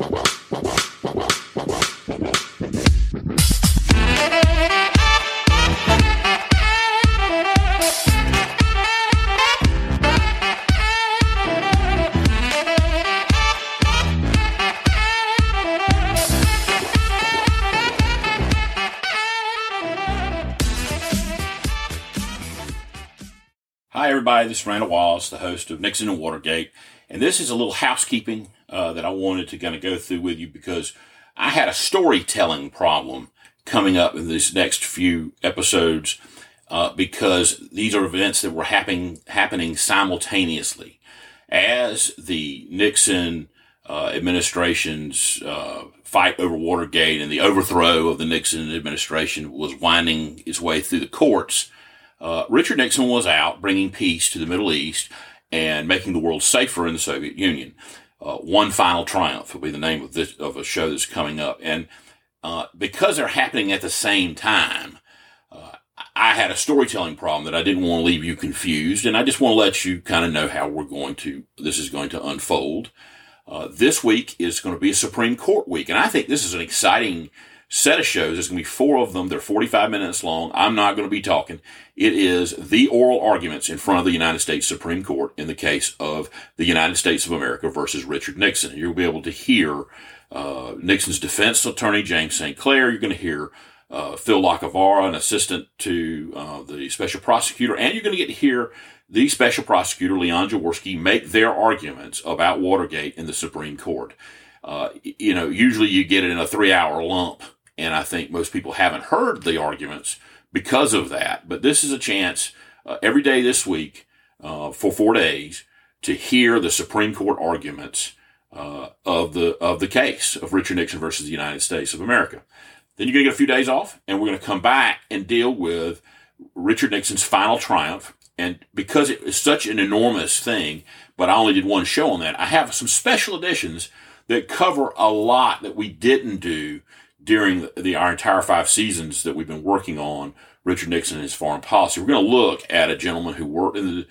Wow. Hi, everybody. This is Randall Wallace, the host of Nixon and Watergate. And this is a little housekeeping uh, that I wanted to kind of go through with you because I had a storytelling problem coming up in these next few episodes uh, because these are events that were happening happening simultaneously as the Nixon uh, administration's uh, fight over Watergate and the overthrow of the Nixon administration was winding its way through the courts. Uh, Richard Nixon was out bringing peace to the Middle East and making the world safer in the Soviet Union. Uh, One Final Triumph will be the name of this of a show that's coming up, and uh, because they're happening at the same time, uh, I had a storytelling problem that I didn't want to leave you confused, and I just want to let you kind of know how we're going to this is going to unfold. Uh, this week is going to be a Supreme Court week, and I think this is an exciting set of shows. There's going to be four of them. They're 45 minutes long. I'm not going to be talking. It is the oral arguments in front of the United States Supreme Court in the case of the United States of America versus Richard Nixon. You'll be able to hear uh, Nixon's defense attorney, James St. Clair. You're going to hear uh, Phil Lacovara, an assistant to uh, the special prosecutor, and you're going to get to hear the special prosecutor, Leon Jaworski, make their arguments about Watergate in the Supreme Court. Uh, you know, usually you get it in a three hour lump and I think most people haven't heard the arguments because of that. But this is a chance uh, every day this week uh, for four days to hear the Supreme Court arguments uh, of the of the case of Richard Nixon versus the United States of America. Then you're going to get a few days off, and we're going to come back and deal with Richard Nixon's final triumph. And because it is such an enormous thing, but I only did one show on that, I have some special editions that cover a lot that we didn't do during the, the, our entire five seasons that we've been working on Richard Nixon and his foreign policy. We're going to look at a gentleman who worked in the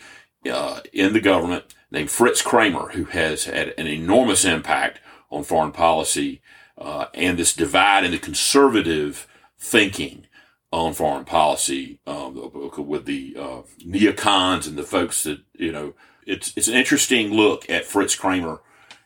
uh, in the government named Fritz Kraemer, who has had an enormous impact on foreign policy uh, and this divide in the conservative thinking on foreign policy um, with the uh, neocons and the folks that you know. It's it's an interesting look at Fritz Kraemer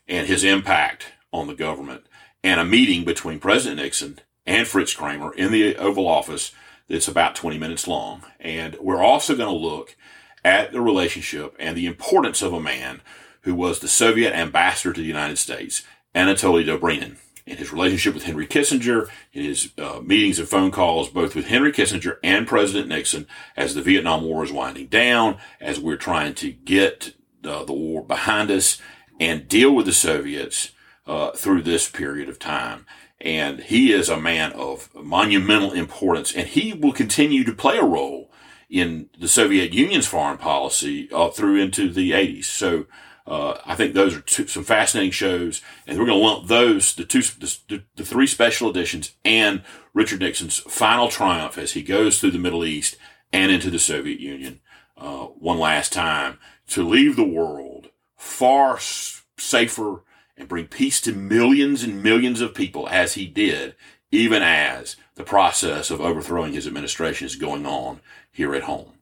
and his impact on the government and a meeting between President Nixon and Fritz Kraemer in the Oval Office that's about 20 minutes long. And we're also going to look at the relationship and the importance of a man who was the Soviet ambassador to the United States, Anatoly Dobrynin, and his relationship with Henry Kissinger, in his uh, meetings and phone calls, both with Henry Kissinger and President Nixon, as the Vietnam War is winding down, as we're trying to get uh, the war behind us and deal with the Soviets uh, through this period of time. And he is a man of monumental importance, and he will continue to play a role in the Soviet Union's foreign policy uh, through into the 80s. So uh, I think those are two, some fascinating shows, and we're going to lump those the two the, the, three special editions and Richard Nixon's final triumph as he goes through the Middle East and into the Soviet Union uh, one last time to leave the world far safer and bring peace to millions and millions of people as he did, even as the process of overthrowing his administration is going on here at home.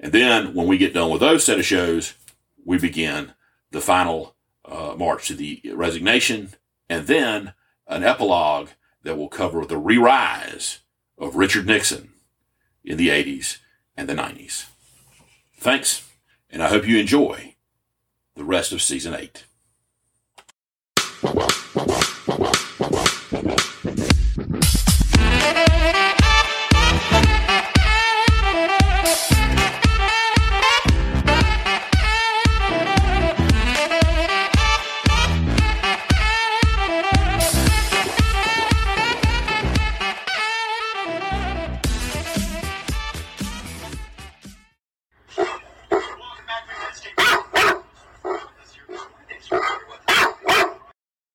And then when we get done with those set of shows, we begin the final uh, march to the resignation and then an epilogue that will cover the re rise of Richard Nixon in the 80s and the 90s. Thanks, and I hope you enjoy the rest of season 8. Well.